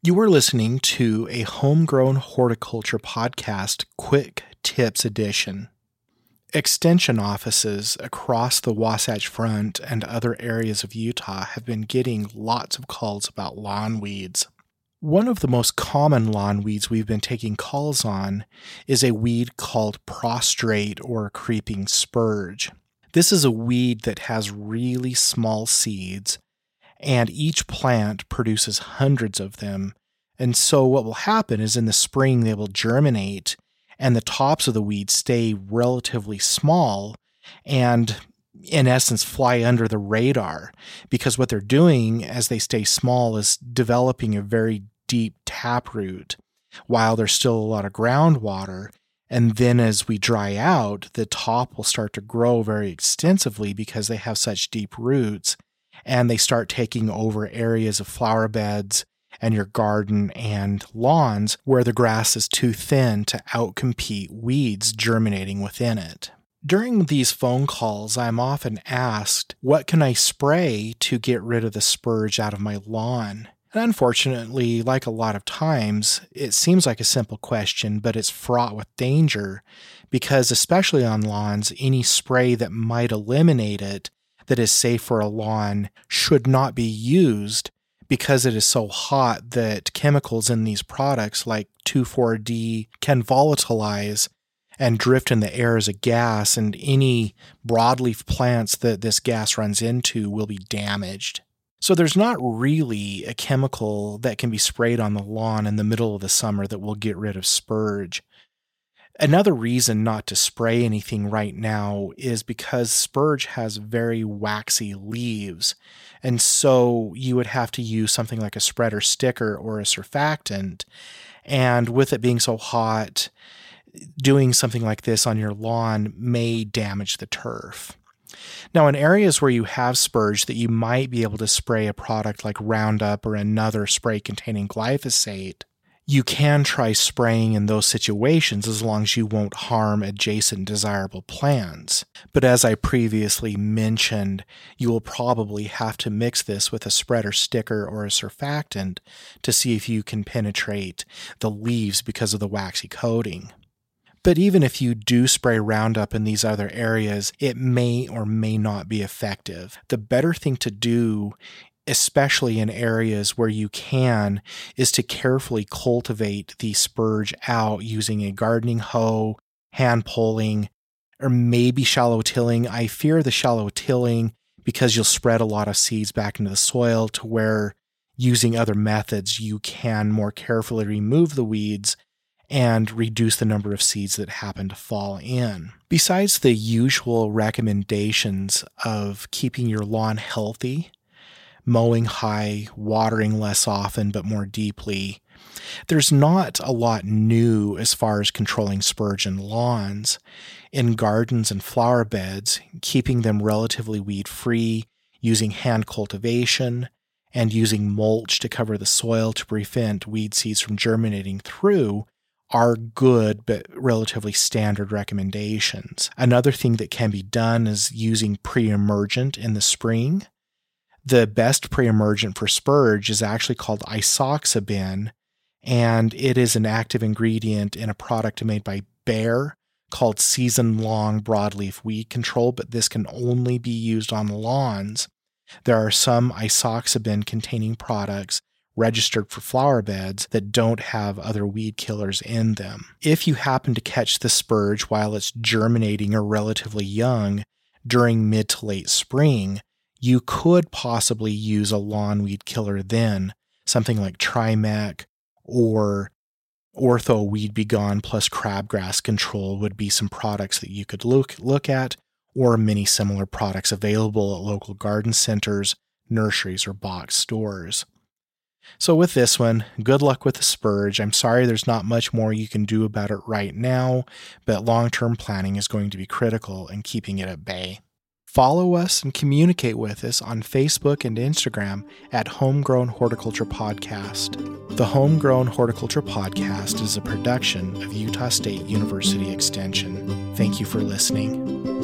You are listening to a homegrown horticulture podcast, Quick Tips Edition. Extension offices across the Wasatch Front and other areas of Utah have been getting lots of calls about lawn weeds. One of the most common lawn weeds we've been taking calls on is a weed called prostrate or creeping spurge. This is a weed that has really small seeds and each plant produces hundreds of them. And so, what will happen is in the spring, they will germinate, and the tops of the weeds stay relatively small and, in essence, fly under the radar because what they're doing as they stay small is developing a very deep taproot while there's still a lot of groundwater. And then as we dry out, the top will start to grow very extensively because they have such deep roots and they start taking over areas of flower beds and your garden and lawns where the grass is too thin to outcompete weeds germinating within it. During these phone calls, I'm often asked, What can I spray to get rid of the spurge out of my lawn? And unfortunately, like a lot of times, it seems like a simple question, but it's fraught with danger because, especially on lawns, any spray that might eliminate it that is safe for a lawn should not be used because it is so hot that chemicals in these products like 2,4-D can volatilize and drift in the air as a gas, and any broadleaf plants that this gas runs into will be damaged. So there's not really a chemical that can be sprayed on the lawn in the middle of the summer that will get rid of spurge. Another reason not to spray anything right now is because spurge has very waxy leaves. And so you would have to use something like a spreader sticker or a surfactant. And with it being so hot, doing something like this on your lawn may damage the turf. Now, in areas where you have spurge that you might be able to spray a product like Roundup or another spray containing glyphosate, you can try spraying in those situations as long as you won't harm adjacent desirable plants. But as I previously mentioned, you will probably have to mix this with a spreader sticker or a surfactant to see if you can penetrate the leaves because of the waxy coating. But even if you do spray Roundup in these other areas, it may or may not be effective. The better thing to do especially in areas where you can, is to carefully cultivate the spurge out using a gardening hoe, hand pulling, or maybe shallow tilling. I fear the shallow tilling because you'll spread a lot of seeds back into the soil to where using other methods you can more carefully remove the weeds and reduce the number of seeds that happen to fall in. Besides the usual recommendations of keeping your lawn healthy, mowing high, watering less often but more deeply. There's not a lot new as far as controlling spurge in lawns. In gardens and flower beds, keeping them relatively weed free, using hand cultivation, and using mulch to cover the soil to prevent weed seeds from germinating through are good but relatively standard recommendations. Another thing that can be done is using pre emergent in the spring the best pre-emergent for spurge is actually called isoxaben, and it is an active ingredient in a product made by Bayer called season long broadleaf weed control, but this can only be used on lawns. There are some isoxaben containing products registered for flower beds that don't have other weed killers in them. If you happen to catch the spurge while it's germinating or relatively young during mid to late spring, you could possibly use a lawn weed killer then, something like Trimec or Ortho Weed B Gon plus crabgrass control would be some products that you could look look at, or many similar products available at local garden centers, nurseries, or box stores. So, with this one, good luck with the spurge. I'm sorry there's not much more you can do about it right now, but long term planning is going to be critical in keeping it at bay. Follow us and communicate with us on Facebook and Instagram at Homegrown Horticulture Podcast. The Homegrown Horticulture Podcast is a production of Utah State University Extension. Thank you for listening.